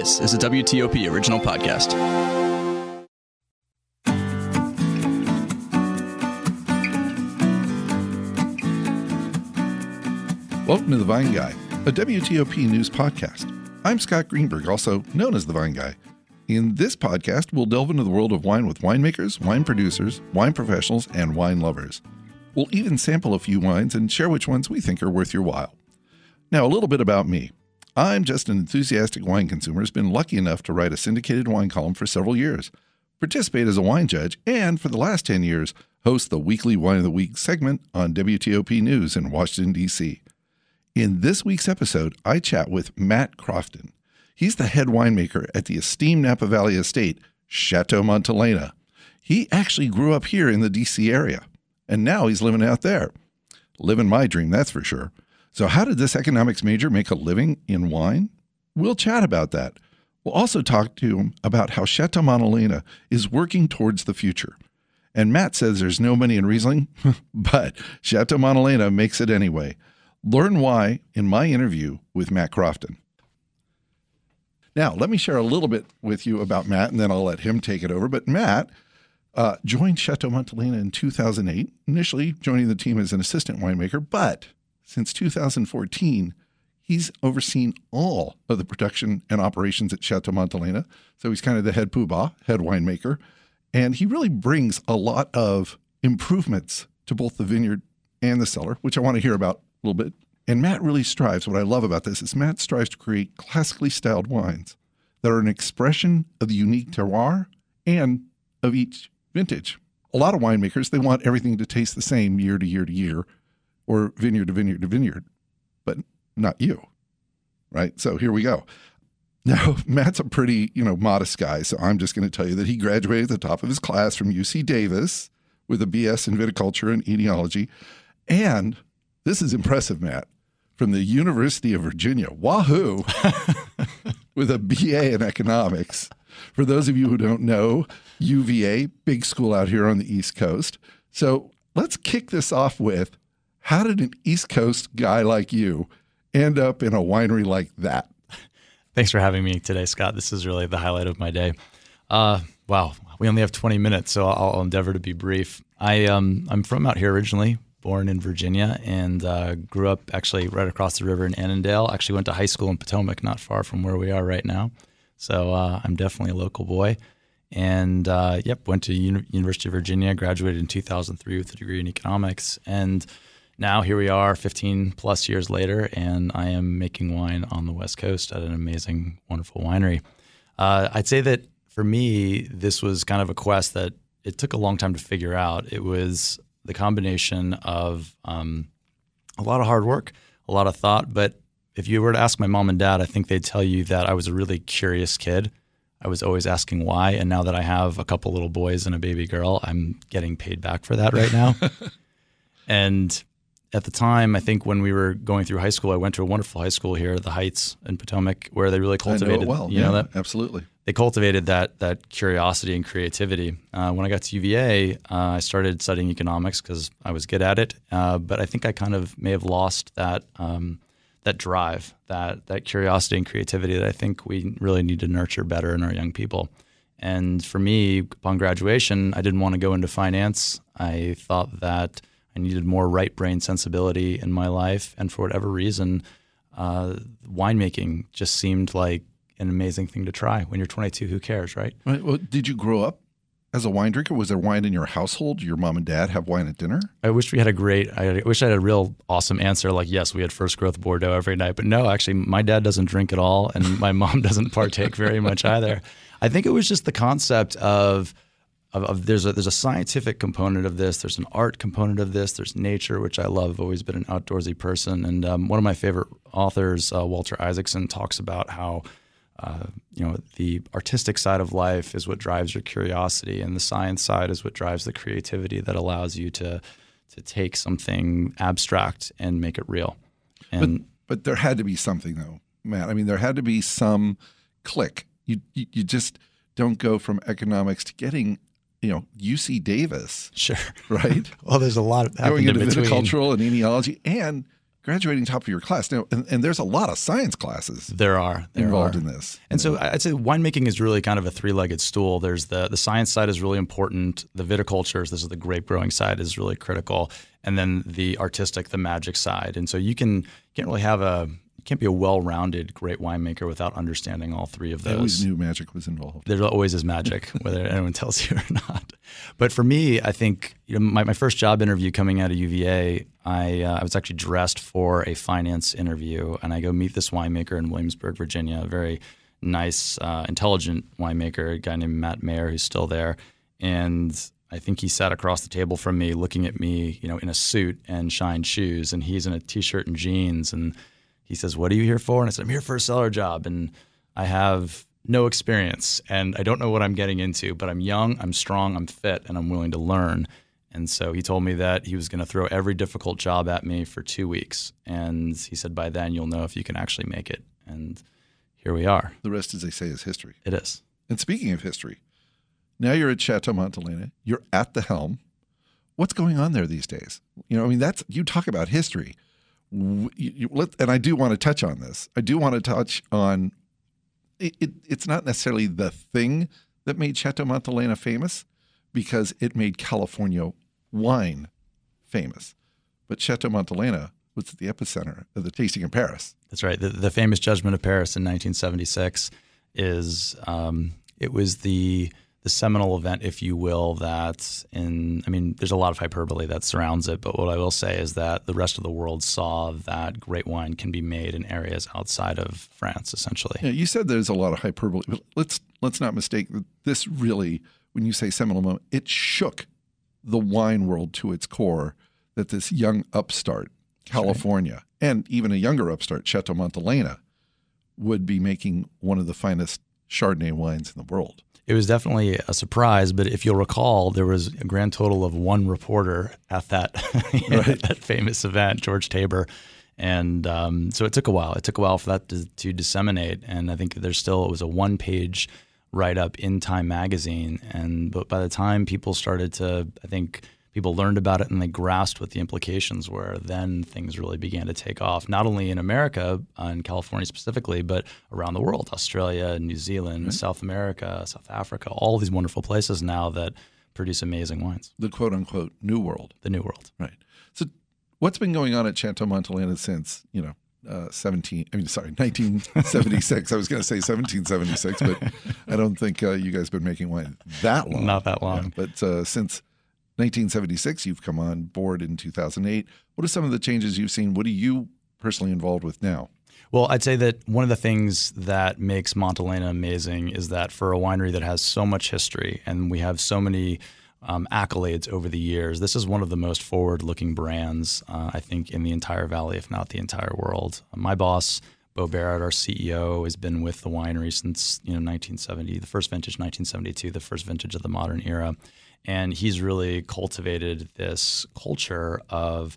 This is a WTOP original podcast. Welcome to The Vine Guy, a WTOP news podcast. I'm Scott Greenberg, also known as The Vine Guy. In this podcast, we'll delve into the world of wine with winemakers, wine producers, wine professionals, and wine lovers. We'll even sample a few wines and share which ones we think are worth your while. Now, a little bit about me. I'm just an enthusiastic wine consumer who's been lucky enough to write a syndicated wine column for several years, participate as a wine judge, and for the last 10 years, host the weekly Wine of the Week segment on WTOP News in Washington, D.C. In this week's episode, I chat with Matt Crafton. He's the head winemaker at the esteemed Napa Valley estate, Chateau Montelena. He actually grew up here in the D.C. area, and now he's living out there. Living my dream, that's for sure. So, how did this economics major make a living in wine? We'll chat about that. We'll also talk to him about how Chateau Montelena is working towards the future. And Matt says there's no money in Riesling, but Chateau Montelena makes it anyway. Learn why in my interview with Matt Crafton. Now, let me share a little bit with you about Matt, and then I'll let him take it over. But Matt uh, joined Chateau Montelena in 2008, initially joining the team as an assistant winemaker, but since 2014, he's overseen all of the production and operations at Chateau Montelena. So he's kind of the head poobah, head winemaker. And he really brings a lot of improvements to both the vineyard and the cellar, which I want to hear about a little bit. And Matt really strives. What I love about this is Matt strives to create classically styled wines that are an expression of the unique terroir and of each vintage. A lot of winemakers, they want everything to taste the same year to year to year or vineyard to vineyard to vineyard, but not you. Right? So here we go. Now, Matt's a pretty, you know, modest guy, so I'm just going to tell you that he graduated at the top of his class from UC Davis with a BS in viticulture and enology. And this is impressive, Matt, from the University of Virginia. Wahoo! with a BA in economics. For those of you who don't know, UVA, big school out here on the East Coast. So let's kick this off with how did an East Coast guy like you end up in a winery like that? Thanks for having me today, Scott. This is really the highlight of my day. Uh, wow, we only have 20 minutes, so I'll, endeavor to be brief. I um, I'm from out here originally, born in Virginia, and uh, grew up actually right across the river in Annandale. Actually went to high school in Potomac, not far from where we are right now. So uh, I'm definitely a local boy. And uh, yep, went to Uni- University of Virginia, graduated in 2003 with a degree in economics, and now here we are 15 plus years later, and I am making wine on the West Coast at an amazing, wonderful winery. Uh, I'd say that for me, this was kind of a quest that it took a long time to figure out. It was the combination of um, a lot of hard work, a lot of thought. But if you were to ask my mom and dad, I think they'd tell you that I was a really curious kid. I was always asking why. And now that I have a couple little boys and a baby girl, I'm getting paid back for that right now. and at the time, I think when we were going through high school, I went to a wonderful high school here, the Heights in Potomac, where they really cultivated. I know it well. You yeah, know that absolutely. They cultivated that that curiosity and creativity. Uh, when I got to UVA, uh, I started studying economics because I was good at it. Uh, but I think I kind of may have lost that um, that drive, that that curiosity and creativity that I think we really need to nurture better in our young people. And for me, upon graduation, I didn't want to go into finance. I thought that I needed more right brain sensibility in my life. And for whatever reason, uh, winemaking just seemed like an amazing thing to try. When you're 22, who cares, right? Right. Well, did you grow up as a wine drinker? Was there wine in your household? Did your mom and dad have wine at dinner? I wish we had a great, I wish I had a real awesome answer like, yes, we had first growth Bordeaux every night. But no, actually, my dad doesn't drink at all. And my mom doesn't partake very much either. I think it was just the concept of, of, of, there's a there's a scientific component of this. There's an art component of this. There's nature, which I love. I've always been an outdoorsy person, and um, one of my favorite authors, uh, Walter Isaacson, talks about how uh, you know the artistic side of life is what drives your curiosity, and the science side is what drives the creativity that allows you to to take something abstract and make it real. And but, but there had to be something though, Matt. I mean, there had to be some click. You you, you just don't go from economics to getting you know UC Davis, sure, right? well, there's a lot of going into in viticultural and enology, and graduating top of your class. Now, and, and there's a lot of science classes There are there involved are. in this. And so I'd say winemaking is really kind of a three-legged stool. There's the the science side is really important. The viticulture, this is the grape growing side, is really critical, and then the artistic, the magic side. And so you can can't really have a can't be a well-rounded great winemaker without understanding all three of I those always knew magic was involved. there always is magic, whether anyone tells you or not. But for me, I think you know my, my first job interview coming out of UVA, I uh, I was actually dressed for a finance interview, and I go meet this winemaker in Williamsburg, Virginia, a very nice, uh, intelligent winemaker, a guy named Matt Meyer, who's still there, and I think he sat across the table from me, looking at me, you know, in a suit and shined shoes, and he's in a t-shirt and jeans, and he says, "What are you here for?" And I said, "I'm here for a cellar job," and I have no experience and I don't know what I'm getting into, but I'm young, I'm strong, I'm fit, and I'm willing to learn. And so he told me that he was going to throw every difficult job at me for two weeks. And he said, by then you'll know if you can actually make it. And here we are. The rest, as they say, is history. It is. And speaking of history, now you're at Chateau Montelena. You're at the helm. What's going on there these days? You know, I mean, that's you talk about history. You- let- and I do want to touch on this. I do want to touch on it, it, it's not necessarily the thing that made Chateau Montelena famous because it made California wine famous. But Chateau Montelena was at the epicenter of the tasting in Paris. That's right. The, the famous Judgment of Paris in 1976 is um, it was the the seminal event, if you will, that in I mean, there's a lot of hyperbole that surrounds it, but what I will say is that the rest of the world saw that great wine can be made in areas outside of France, essentially. Yeah, you said there's a lot of hyperbole, but let's let's not mistake that this really, when you say seminal moment, it shook the wine world to its core. That this young upstart, California, and even a younger upstart, Chateau Montelena, would be making one of the finest Chardonnay wines in the world. It was definitely a surprise, but if you'll recall, there was a grand total of one reporter at that at that famous event, George Taber, and um, so it took a while. It took a while for that to, to disseminate, and I think there's still it was a one page write up in Time magazine, and but by the time people started to, I think people learned about it and they grasped what the implications were, then things really began to take off, not only in America, uh, in California specifically, but around the world Australia, New Zealand, South America, South Africa, all these wonderful places now that produce amazing wines. The quote unquote new world. The New World. Right. So, what's been going on at Chateau Montelena since you know? Uh, 17 i mean sorry 1976 i was going to say 1776 but i don't think uh, you guys have been making wine that long Not that long. Yeah, but uh, since 1976 you've come on board in 2008 what are some of the changes you've seen? What are you personally involved with now? Well, I'd say that one of the things that makes Montelena amazing is that for a winery that has so much history and we have so many um, accolades over the years, this is one of the most forward-looking brands uh, I think in the entire valley, if not the entire world. my boss, Bo Barrett, our CEO, has been with the winery since you know 1970, the first vintage, 1972, the first vintage of the modern era, and he's really cultivated this culture of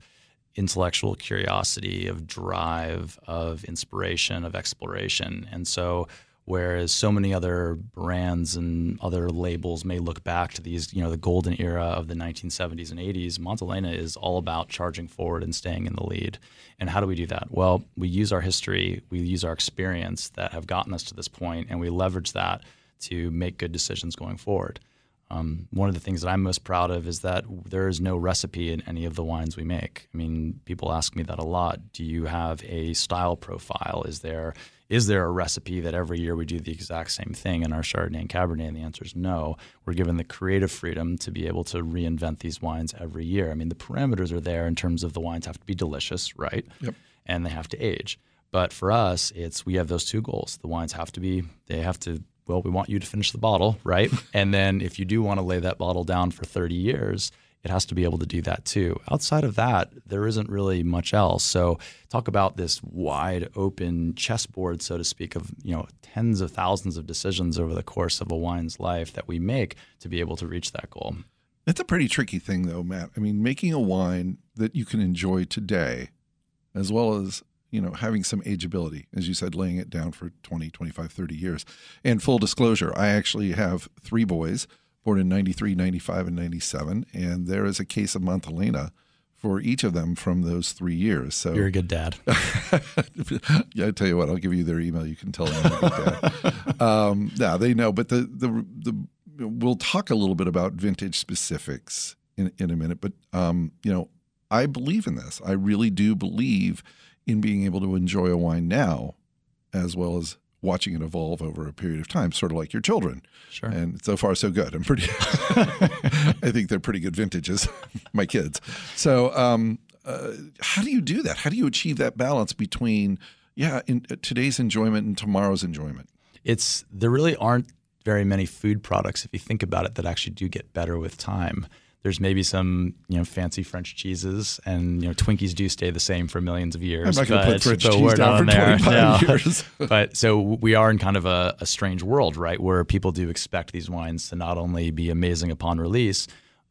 intellectual curiosity, of drive, of inspiration, of exploration. And so, whereas so many other brands and other labels may look back to these, you know, the golden era of the 1970s and 80s, Montelena is all about charging forward and staying in the lead. And how do we do that? Well, we use our history, we use our experience that have gotten us to this point, and we leverage that to make good decisions going forward. Um, one of the things that I'm most proud of is that there is no recipe in any of the wines we make. I mean, people ask me that a lot. Do you have a style profile? Is there is there a recipe that every year we do the exact same thing in our Chardonnay and Cabernet? And the answer is no. We're given the creative freedom to be able to reinvent these wines every year. I mean, the parameters are there in terms of the wines have to be delicious, right? Yep. And they have to age. But for us, it's we have those two goals. The wines have to be they have to well, we want you to finish the bottle, right? and then if you do want to lay that bottle down for 30 years, it has to be able to do that too. Outside of that, there isn't really much else. So talk about this wide open chessboard, so to speak, of you know tens of thousands of decisions over the course of a wine's life that we make to be able to reach that goal. it's a pretty tricky thing though matt i mean making a wine that you can enjoy today as well as you know having some ageability as you said laying it down for 20 25 30 years and full disclosure i actually have three boys born in 93 95 and 97 and there is a case of montelena for each of them from those three years. So You're a good dad. yeah, I tell you what, I'll give you their email. You can tell them. I'm a good dad. um, yeah, they know. But the the the we'll talk a little bit about vintage specifics in in a minute. But um, you know, I believe in this. I really do believe in being able to enjoy a wine now, as well as watching it evolve over a period of time, sort of like your children. Sure. And so far, so good. I'm pretty. I think they're pretty good vintages, my kids. So, um, uh, how do you do that? How do you achieve that balance between, yeah, in, uh, today's enjoyment and tomorrow's enjoyment? It's there really aren't very many food products, if you think about it, that actually do get better with time. There's maybe some you know fancy French cheeses, and you know Twinkies do stay the same for millions of years. I'm not going to put French but cheese down for there. 25 No. years. but so we are in kind of a, a strange world, right, where people do expect these wines to not only be amazing upon release,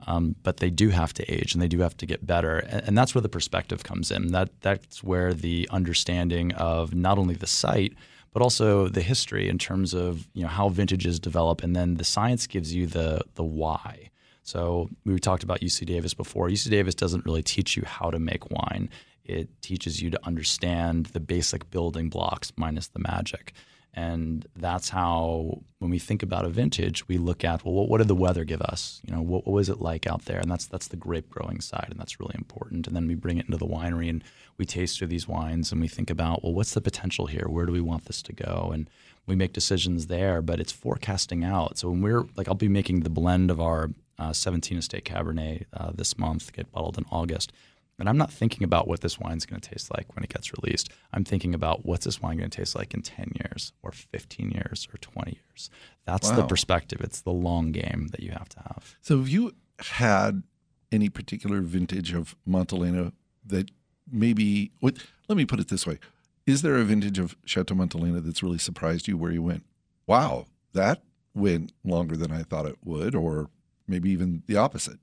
um, but they do have to age and they do have to get better, and, and that's where the perspective comes in. That that's where the understanding of not only the site but also the history in terms of you know how vintages develop, and then the science gives you the the why. So we talked about UC Davis before. UC Davis doesn't really teach you how to make wine. It teaches you to understand the basic building blocks minus the magic. And that's how, when we think about a vintage, we look at well, what, did the weather give us? You know, what, what was it like out there? And that's that's the grape growing side, and that's really important. And then we bring it into the winery and we taste through these wines, and we think about well, what's the potential here? Where do we want this to go? And we make decisions there, but it's forecasting out. So when we're like, I'll be making the blend of our uh, 17 Estate Cabernet uh, this month, get bottled in August. And I'm not thinking about what this wine's going to taste like when it gets released. I'm thinking about what's this wine going to taste like in 10 years or 15 years or 20 years. That's the perspective. It's the long game that you have to have. So, have you had any particular vintage of Montelena that maybe? What, let me put it this way: Is there a vintage of Chateau Montelena that's really surprised you, where you went, "Wow, that went longer than I thought it would," or maybe even the opposite?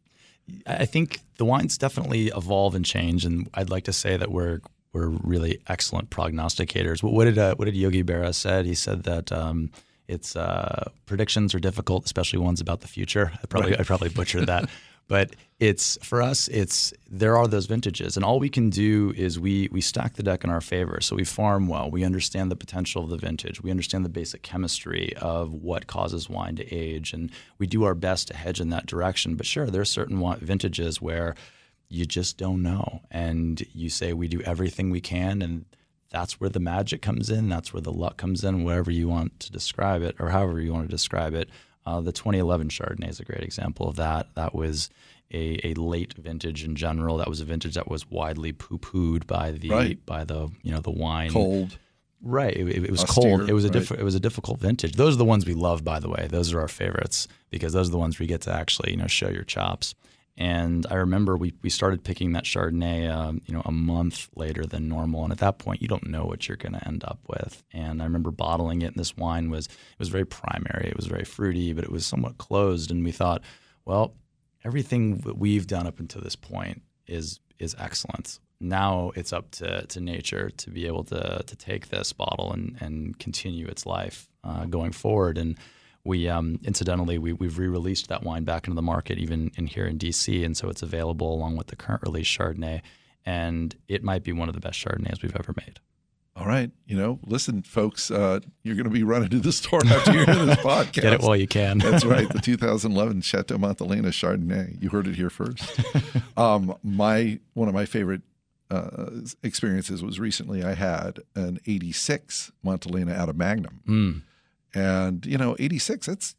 I think the wines definitely evolve and change, and I'd like to say that we're we're really excellent prognosticators. What, what did uh, what did Yogi Berra said? He said that um, it's uh, predictions are difficult, especially ones about the future. I probably I probably butchered that, but it's for us. It's there are those vintages, and all we can do is we we stack the deck in our favor. So we farm well. We understand the potential of the vintage. We understand the basic chemistry of what causes wine to age, and we do our best to hedge in that direction. But sure, there are certain vintages where you just don't know, and you say we do everything we can, and that's where the magic comes in. That's where the luck comes in. Wherever you want to describe it, or however you want to describe it. Uh, the 2011 Chardonnay is a great example of that. That was a, a late vintage in general. That was a vintage that was widely poo-pooed by the Right. by the you know the wine Cold. Right. It, it was Austere, cold. It was a right. it was a difficult vintage. Those are the ones we love, by the way. Those are our favorites because those are the ones we get to actually you know show your chops. And I remember we, we started picking that Chardonnay, um, you know, a month later than normal. And at that point, you don't know what you're going to end up with. And I remember bottling it, and this wine was it was very primary. It was very fruity, but it was somewhat closed. And we thought, well, everything that we've done up until this point is is excellent. Now it's up to, to nature to be able to to take this bottle and, and continue its life uh, going forward. And we um, incidentally we, we've re-released that wine back into the market even in here in DC, and so it's available along with the current release Chardonnay. And it might be one of the best Chardonnays we've ever made. All right, you know, listen, folks, uh, you're going to be running to the store after you hear this podcast. Get it while you can. That's right. The 2011 Chateau Montelena Chardonnay. You heard it here first. um, my one of my favorite uh, experiences was recently. I had an 86 Montelena out of Magnum, Mm. And you know, 86. That's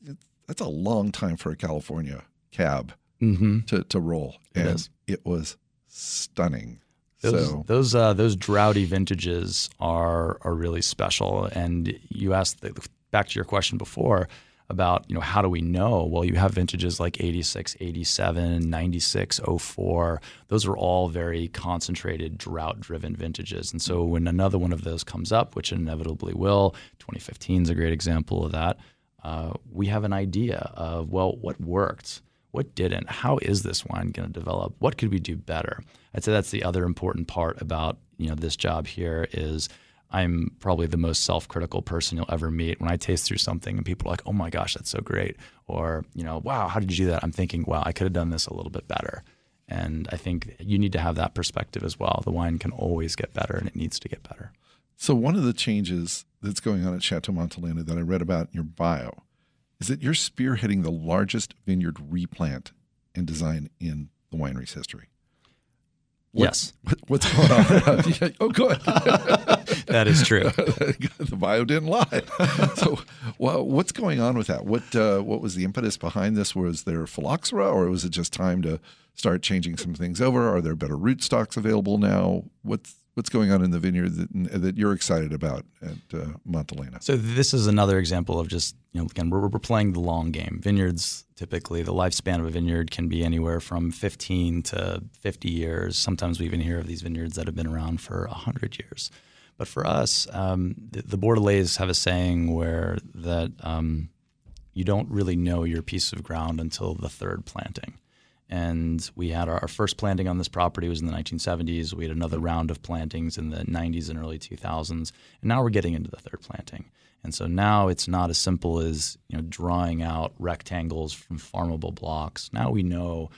that's a long time for a California cab hmm to to roll, It and is. it was stunning. Those so those uh, those droughty vintages are are really special. And you asked the, back to your question before about you know how do we know? Well, you have vintages like 86, 87, 96, 04. Those are all very concentrated drought driven vintages. And so when another one of those comes up, which inevitably will, 2015 is a great example of that. Uh, we have an idea of well what worked what didn't how is this wine going to develop what could we do better i'd say that's the other important part about you know this job here is i'm probably the most self-critical person you'll ever meet when i taste through something and people are like oh my gosh that's so great or you know wow how did you do that i'm thinking wow i could have done this a little bit better And I think you need to have that perspective as well. The wine can always get better and it needs to get better. So, one of the changes that's going on at Chateau Montelena that I read about in your bio is that you're spearheading the largest vineyard replant and design in the winery's history. What, yes. What, what's going on? oh, good. that is true. the bio didn't lie. so, well, what's going on with that? What uh, what was the impetus behind this? Was there phylloxera, or was it just time to start changing some things over? Are there better rootstocks available now? What's what's going on in the vineyard that, that you're excited about at uh, Montelena? So this is another example of just you know again we're, we're playing the long game. Vineyards typically the lifespan of a vineyard can be anywhere from 15 to 50 years. Sometimes we even hear of these vineyards that have been around for 100 years. But for us, um, the, the Bordelaise have a saying where that um, you don't really know your piece of ground until the third planting. And we had our, our, first planting on this property was in the 1970s. We had another round of plantings in the 90s and early 2000s, and now we're getting into the third planting. And so now it's not as simple as you know drawing out rectangles from farmable blocks. Now we know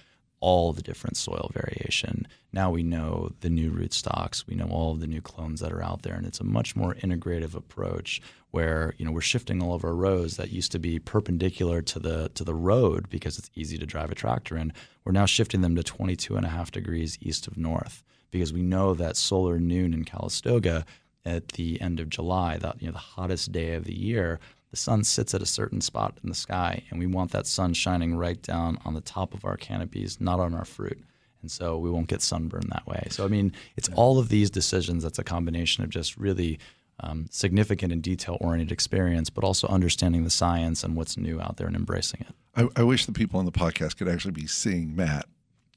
all the different soil variation. Now we know the new rootstocks. We know all of the new clones that are out there, and it's a much more integrative approach where you know we're shifting all of our rows that used to be perpendicular to the to the road because it's easy to drive a tractor in. We're now shifting them to 22 and a half degrees east of north because we know that solar noon in Calistoga at the end of July, that you know the hottest day of the year, the sun sits at a certain spot in the sky, and we want that sun shining right down on the top of our canopies, not on our fruit. And so we won't get sunburned that way. So, I mean, it's all of these decisions that's a combination of just really um, significant and detail oriented experience, but also understanding the science and what's new out there and embracing it. I, I wish the people on the podcast could actually be seeing Matt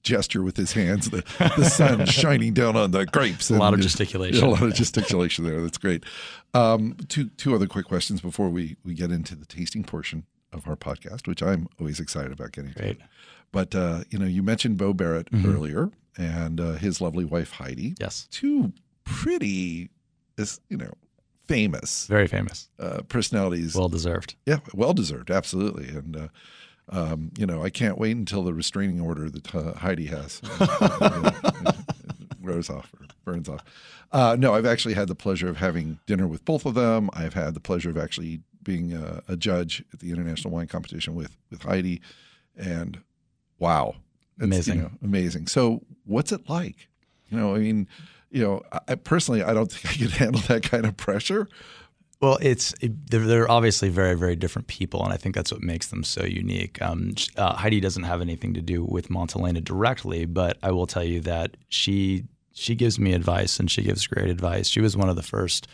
gesture with his hands, the, the sun shining down on the grapes. a lot of gesticulation. Yeah, a lot of gesticulation there. That's great. Um, two two other quick questions before we we get into the tasting portion of our podcast, which I'm always excited about getting great. to. But uh, you know, you mentioned Bo Barrett mm-hmm. earlier and uh, his lovely wife Heidi. Yes, two pretty, is you know, famous, very famous uh, personalities. Well deserved. Yeah, well deserved, absolutely. And uh, um, you know, I can't wait until the restraining order that uh, Heidi has wears off or burns off. Uh, no, I've actually had the pleasure of having dinner with both of them. I've had the pleasure of actually being a, a judge at the international wine competition with with Heidi, and wow, amazing, you know, amazing. So, what's it like? You know, I mean, you know, I, personally, I don't think I could handle that kind of pressure. Well, it's it, they're, they're, obviously very very different people, and I think that's what makes them so unique. Um, uh, Heidi doesn't have anything to do with Montelena directly, but I will tell you that she she gives me advice and she gives great advice. She was one of the first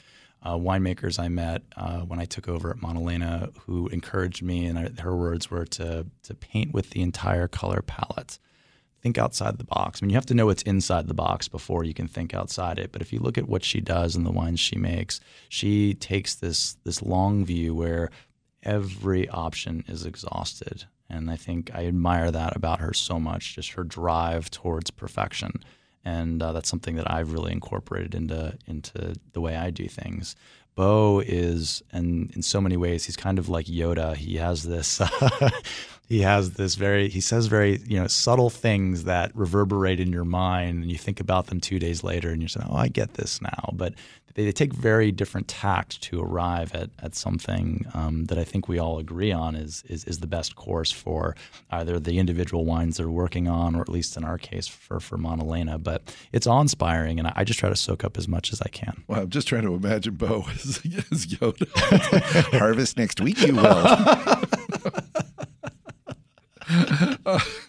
uh, winemakers I met uh, when I took over at Montelena who encouraged me, and I, her words were to to paint with the entire color palette think outside the box. I mean, you have to know what's inside the box before you can think outside it. But if you look at what she does and the wines she makes, she takes this this long view where every option is exhausted. And I think I admire that about her so much, just her drive towards perfection. And uh, that's something that I've really incorporated into into the way I do things. Bo is, and in so many ways, he's kind of like Yoda. He has this he has this very he says very you know subtle things that reverberate in your mind and you think about them two days later and you're saying oh i get this now but they, they take very different tact to arrive at, at something um, that i think we all agree on is, is is the best course for either the individual wines they're working on or at least in our case for for montelena but it's awe-inspiring and I, I just try to soak up as much as i can. Well i'm just trying to imagine bo as, as yoda. Harvest next week you will.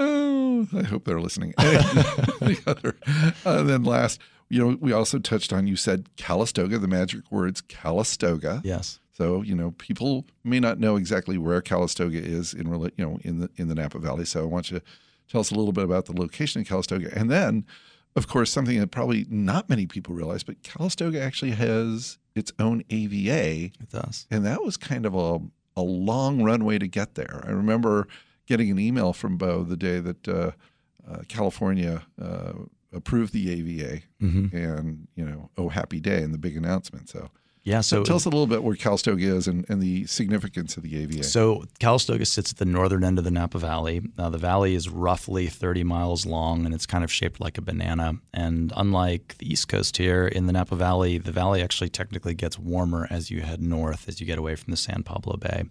Oh, I hope they're listening. the other, uh, then last, you know, we also touched on. You said Calistoga, the magic words Calistoga. Yes. So you know, people may not know exactly where Calistoga is in you know in the in the Napa Valley. So I want you to tell us a little bit about the location of Calistoga, and then, of course, something that probably not many people realize, but Calistoga actually has its own AVA. It does, and that was kind of a a long runway to get there. I remember getting an email from Bo the day that uh, uh, California uh, approved the AVA, mm-hmm. and you know, oh happy day and the big announcement. So Yeah, so tell us a little bit where Calistoga is and, and the significance of the AVA. So Calistoga sits at the northern end of the Napa Valley. Now the valley is roughly 30 miles long and it's kind of shaped like a banana. And unlike the East Coast here in the Napa Valley, the valley actually technically gets warmer as you head north as you get away from the San Pablo Bay.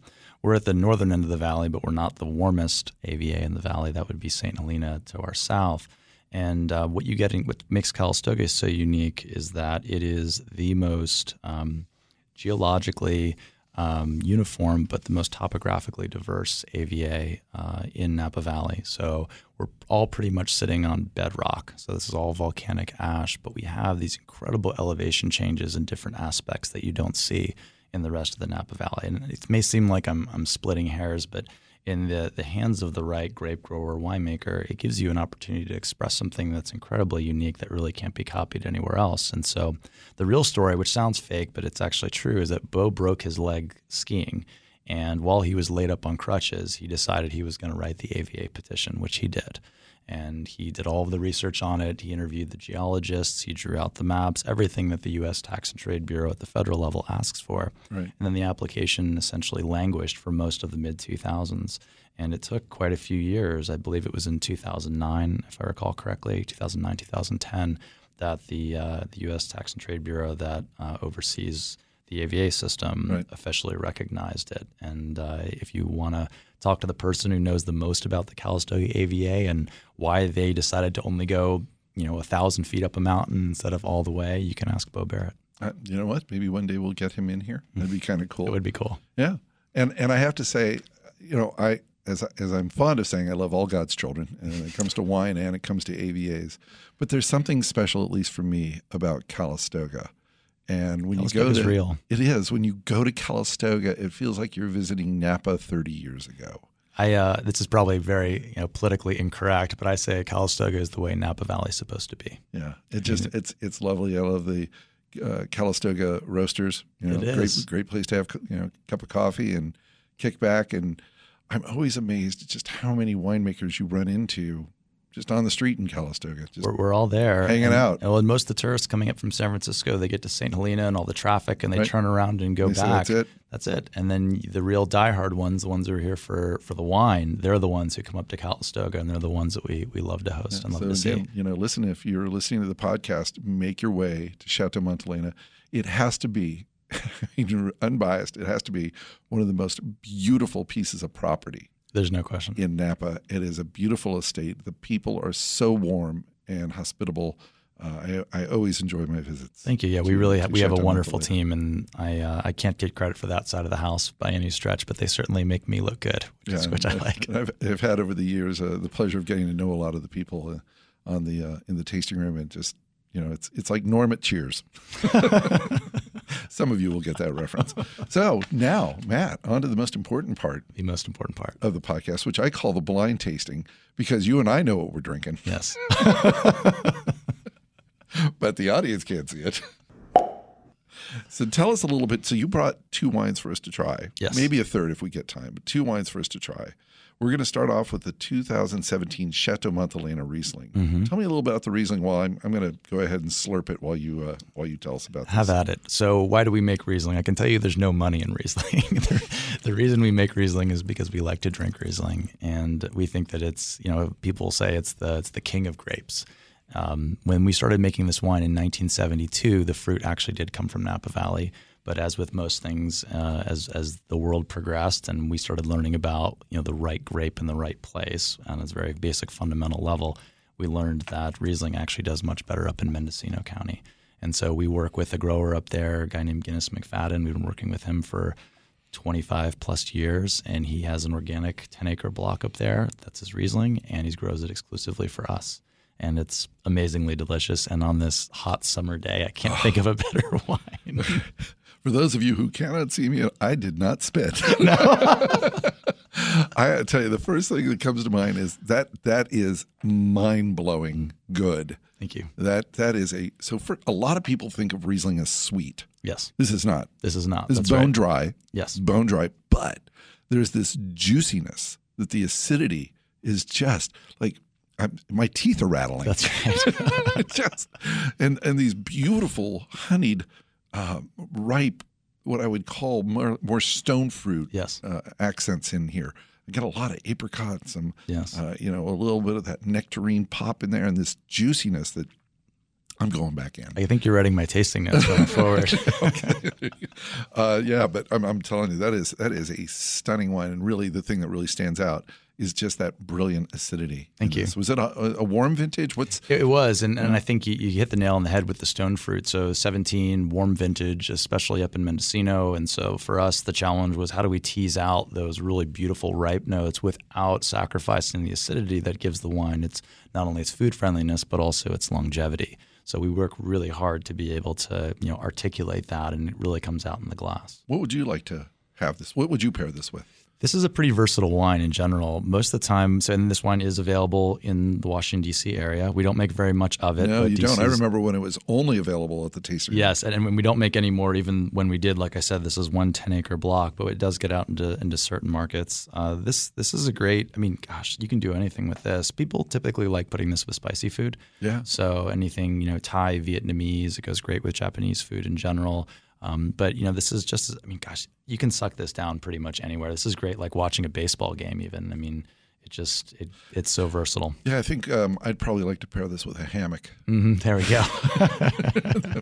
We're at the northern end of the valley, but we're not the warmest AVA in the valley. That would be St. Helena to our south. And uh, what you get, in, what makes Calistoga so unique is that it is the most um, geologically um, uniform, but the most topographically diverse AVA uh, in Napa Valley. So we're all pretty much sitting on bedrock. So this is all volcanic ash, but we have these incredible elevation changes in different aspects that you don't see in the rest of the Napa Valley. And it may seem like I'm, I'm splitting hairs, but in the, the hands of the right grape grower winemaker, it gives you an opportunity to express something that's incredibly unique that really can't be copied anywhere else. And so the real story, which sounds fake, but it's actually true, is that Bo broke his leg skiing. And while he was laid up on crutches, he decided he was going to write the AVA petition, which he did and he did all of the research on it. He interviewed the geologists, he drew out the maps, everything that the U.S. Tax and Trade Bureau at the federal level asks for. Right. And then the application essentially languished for most of the mid 2000s. And it took quite a few years. I believe it was in 2009, if I recall correctly, 2009, 2010, that the, uh, the U.S. Tax and Trade Bureau that uh, oversees the AVA system right. officially recognized it. And uh, if you want to talk to the person who knows the most about the Calistoga AVA and why they decided to only go, you know, a thousand feet up a mountain instead of all the way, you can ask Bo Barrett. Uh, you know what? Maybe one day we'll get him in here. That'd be kind of cool. It would be cool. Yeah, and and I have to say, you know, I as as I'm fond of saying, I love all God's children, and it comes to wine and it comes to AVAs. But there's something special, at least for me, about Calistoga. And when you go to real. it is when you go to Calistoga, it feels like you're visiting Napa 30 years ago. I uh, this is probably very you know politically incorrect, but I say Calistoga is the way Napa Valley is supposed to be. Yeah, it just it's it's lovely. I love the uh, Calistoga roasters. You know, It great great place to have you know a cup of coffee and kick back. And I'm always amazed at just how many winemakers you run into just on the street in Calistoga. Just We're, we're all there Hanging and, out. Well, and most of the tourists coming up from San Francisco, they get to St. Helena and all the traffic, and they Right. turn around and go They say, back. "That's it." That's it. And then the real diehard ones, the ones who are here for for the wine, they're the ones who come up to Calistoga, and they're the ones that we we love to host and love so to see. you know, listen, if you're listening to the podcast, make your way to Chateau Montelena. It has to be, unbiased, it has to be one of the most beautiful pieces of property There's no question. in Napa. It is a beautiful estate. The people are so warm and hospitable. Uh, I, I always enjoy my visits. Thank you. Yeah, we really to have, we have a wonderful team, and I uh, I can't get credit for that side of the house by any stretch, but they certainly make me look good, which, is, which I like. I've, I've had over the years uh, the pleasure of getting to know a lot of the people uh, on the uh, in the tasting room, and just you know, it's it's like Norm at Cheers. Some of you will get that reference. So now, Matt, on to the most important part The most important part. of the podcast, which I call the blind tasting, because you and I know what we're drinking, Yes. but the audience can't see it. So tell us a little bit. So you brought two wines for us to try. Yes. Maybe a third if we get time, but two wines for us to try. We're going to start off with the 2017 Chateau Montelena Riesling. Mm-hmm. Tell me a little about the Riesling. While I'm, I'm going to go ahead and slurp it while you uh, while you tell us about this. Have at it. So, why do we make Riesling? I can tell you there's no money in Riesling. the, the reason we make Riesling is because we like to drink Riesling, and we think that it's you know people say it's the it's the king of grapes. Um, when we started making this wine in 1972, the fruit actually did come from Napa Valley. But as with most things, uh, as as the world progressed and we started learning about you know the right grape in the right place on its very basic fundamental level, we learned that Riesling actually does much better up in Mendocino County. And so we work with a grower up there, a guy named Guinness McFadden. We've been working with him for 25 plus years, and he has an organic 10 acre block up there. That's his Riesling, and he grows it exclusively for us. And it's amazingly delicious. And on this hot summer day, I can't think of a better wine. For those of you who cannot see me, I did not spit. I tell you, the first thing that comes to mind is that that is mind blowing good. Thank you. That that is a so for a lot of people think of Riesling as sweet. Yes, This is not. this is not. It's That's bone right. dry. Yes. bone dry, but there's this juiciness that the acidity is just like I'm, my teeth are rattling. That's right. just and and these beautiful honeyed, uh, ripe what I would call more, more stone fruit Yes. uh, accents in here. I get a lot of apricot, some, Yes. uh, you know, a little bit of that nectarine pop in there, and this juiciness that I'm going back in. I think you're writing my tasting notes going forward. uh, yeah, but I'm, I'm telling you that is that is a stunning wine, and really the thing that really stands out is just that brilliant acidity. Thank you. this. Was it a, a warm vintage? What's It it was, and, and I think you, you hit the nail on the head with the stone fruit. So 17, warm vintage, especially up in Mendocino. And so for us, the challenge was how do we tease out those really beautiful ripe notes without sacrificing the acidity that gives the wine its not only its food friendliness but also its longevity. So we work really hard to be able to you know articulate that, and it really comes out in the glass. what would you like to have this? What would you pair this with? This is a pretty versatile wine in general. Most of the time, so and this wine is available in the Washington D.C. area. We don't make very much of it. No, you don't. I remember when it was only available at the tasting. Yes, and, and we don't make any more, even when we did, like I said, this is one 10 acre block, but it does get out into into certain markets. Uh, this this is a great. I mean, gosh, you can do anything with this. People typically like putting this with spicy food. Yeah. So anything you know, Thai, Vietnamese, it goes great with Japanese food in general. Um, but you know, this is just. I mean, gosh, you can suck this down pretty much anywhere. This is great, like watching a baseball game. Even. I mean. It just it, it's so versatile. Yeah, I think um, I'd probably like to pair this with a hammock. hmm there we go.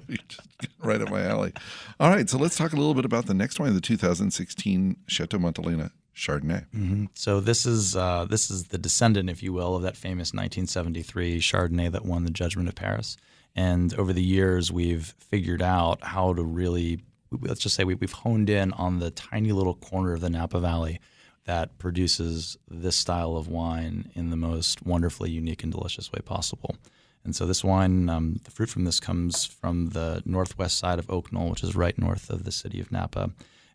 Right up my alley. All right, so let's talk a little bit about the next one, the 2016 Chateau Montelena Chardonnay. hmm So this is uh, this is the descendant, if you will, of that famous 1973 Chardonnay that won the Judgment of Paris. And over the years, we've figured out how to really, let's just say, we, we've honed in on the tiny little corner of the Napa Valley that produces this style of wine in the most wonderfully unique and delicious way possible. And so this wine, um, the fruit from this comes from the northwest side of Oak Knoll, which is right north of the city of Napa.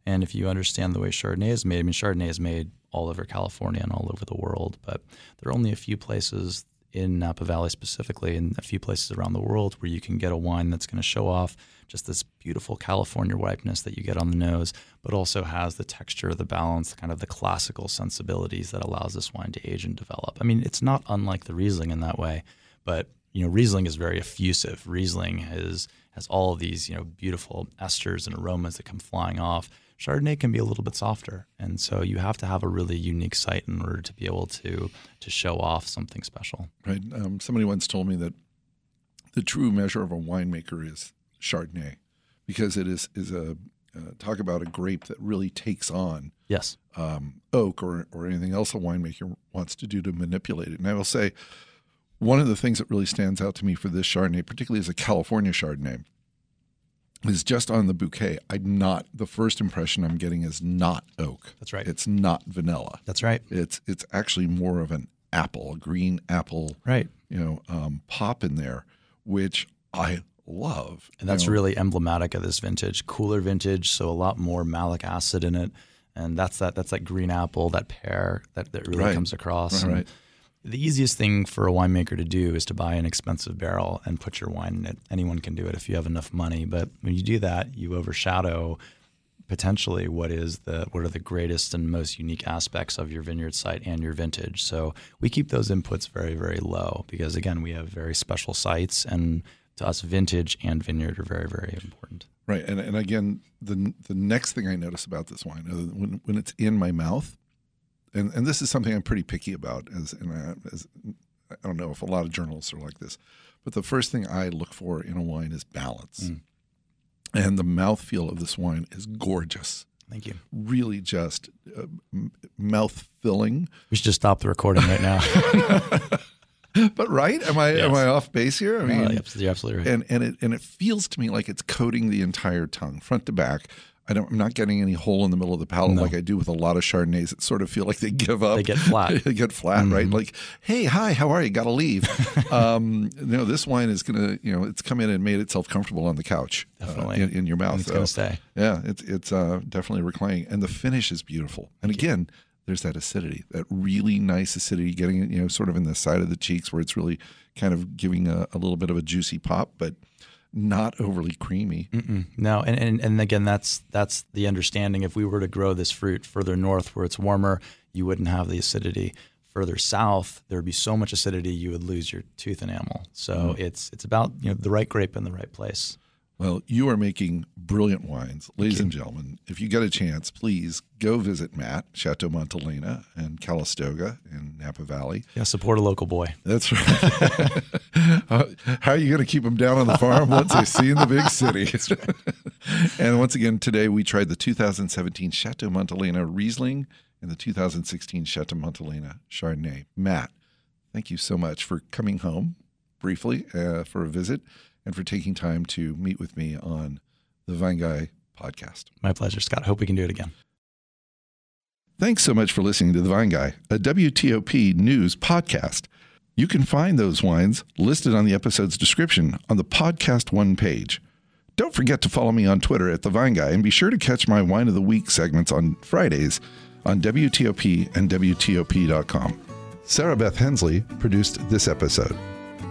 And if you understand the way Chardonnay is made, I mean, Chardonnay is made all over California and all over the world, but there are only a few places in Napa Valley specifically, and a few places around the world where you can get a wine that's going to show off just this beautiful California ripeness that you get on the nose, but also has the texture, the balance, kind of the classical sensibilities that allows this wine to age and develop. I mean, it's not unlike the Riesling in that way, but you know, Riesling is very effusive. Riesling has has all of these you know beautiful esters and aromas that come flying off. Chardonnay can be a little bit softer, and so you have to have a really unique site in order to be able to to show off something special. Right. Um, somebody once told me that the true measure of a winemaker is Chardonnay, because it is is a uh, talk about a grape that really takes on Yes. um, oak or or anything else a winemaker wants to do to manipulate it. And I will say, one of the things that really stands out to me for this Chardonnay, particularly as a California Chardonnay, is just on the bouquet. I'm not the first impression I'm getting is not oak. That's right. It's not vanilla. That's right. It's it's actually more of an apple, a green apple, Right. you know, um, pop in there, which I love. And that's You know, really emblematic of this vintage. Cooler vintage, so a lot more malic acid in it. And that's that that's that green apple, that pear that, that really Right. comes across. Right, And right. The easiest thing for a winemaker to do is to buy an expensive barrel and put your wine in it. Anyone can do it if you have enough money. But when you do that, you overshadow potentially what is the what are the greatest and most unique aspects of your vineyard site and your vintage. So we keep those inputs very, very low because again, we have very special sites and to us vintage and vineyard are very, very important. Right, and and again, the the next thing I notice about this wine, when when it's in my mouth, and and this is something I'm pretty picky about, as and I, as I don't know if a lot of journalists are like this, but the first thing I look for in a wine is balance, and the mouthfeel of this wine is gorgeous, Thank you. really just uh, m- mouth filling. We should just stop the recording right now. But right, am I am I off base here? I mean, Uh, you're absolutely right. and and it and it feels to me like it's coating the entire tongue, front to back. I don't, I'm not getting any hole in the middle of the palate No. like I do with a lot of Chardonnays that sort of feel like they give up. They get flat. they get flat, right? Mm-hmm. Like, hey, hi, how are you? Got to leave. um, no, this wine is gonna, you know, it's come in and made itself comfortable on the couch, uh, Definitely. in, in your mouth. And it's So, gonna stay. Yeah, it's it's uh, definitely reclining, and the finish is beautiful. And again, there's that acidity, that really nice acidity, getting it, you know, sort of in the side of the cheeks where it's really kind of giving a, a little bit of a juicy pop, but not overly creamy. Mm-mm. No, and, and and again, that's that's the understanding. If we were to grow this fruit further north, where it's warmer, you wouldn't have the acidity. Further south, there would be so much acidity you would lose your tooth enamel. So mm. it's it's about you know the right grape in the right place. Well, you are making brilliant wines. Ladies and gentlemen, if you get a chance, please go visit Matt, Chateau Montelena and Calistoga in Napa Valley. Yeah, support a local boy. That's right. How are you going to keep them down on the farm once they see in the big city? and once again, today we tried the 2017 Chateau Montelena Riesling and the 2016 Chateau Montelena Chardonnay. Matt, thank you so much for coming home briefly uh, for a visit and for taking time to meet with me on the Vine Guy podcast. My pleasure, Scott. Hope we can do it again. Thanks so much for listening to The Vine Guy, a WTOP news podcast. You can find those wines listed on the episode's description on the podcast one page. Don't forget to follow me on Twitter at The Vine Guy and be sure to catch my Wine of the Week segments on Fridays on WTOP and WTOP.com. Sarah Beth Hensley produced this episode.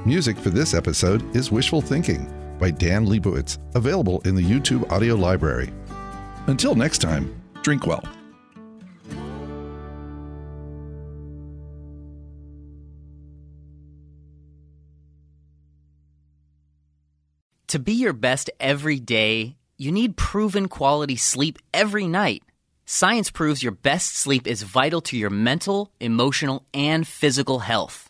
Music for this episode is Wishful Thinking by Dan Lebowitz, available in the YouTube audio library. Until next time, drink well. To be your best every day, you need proven quality sleep every night. Science proves your best sleep is vital to your mental, emotional, and physical health.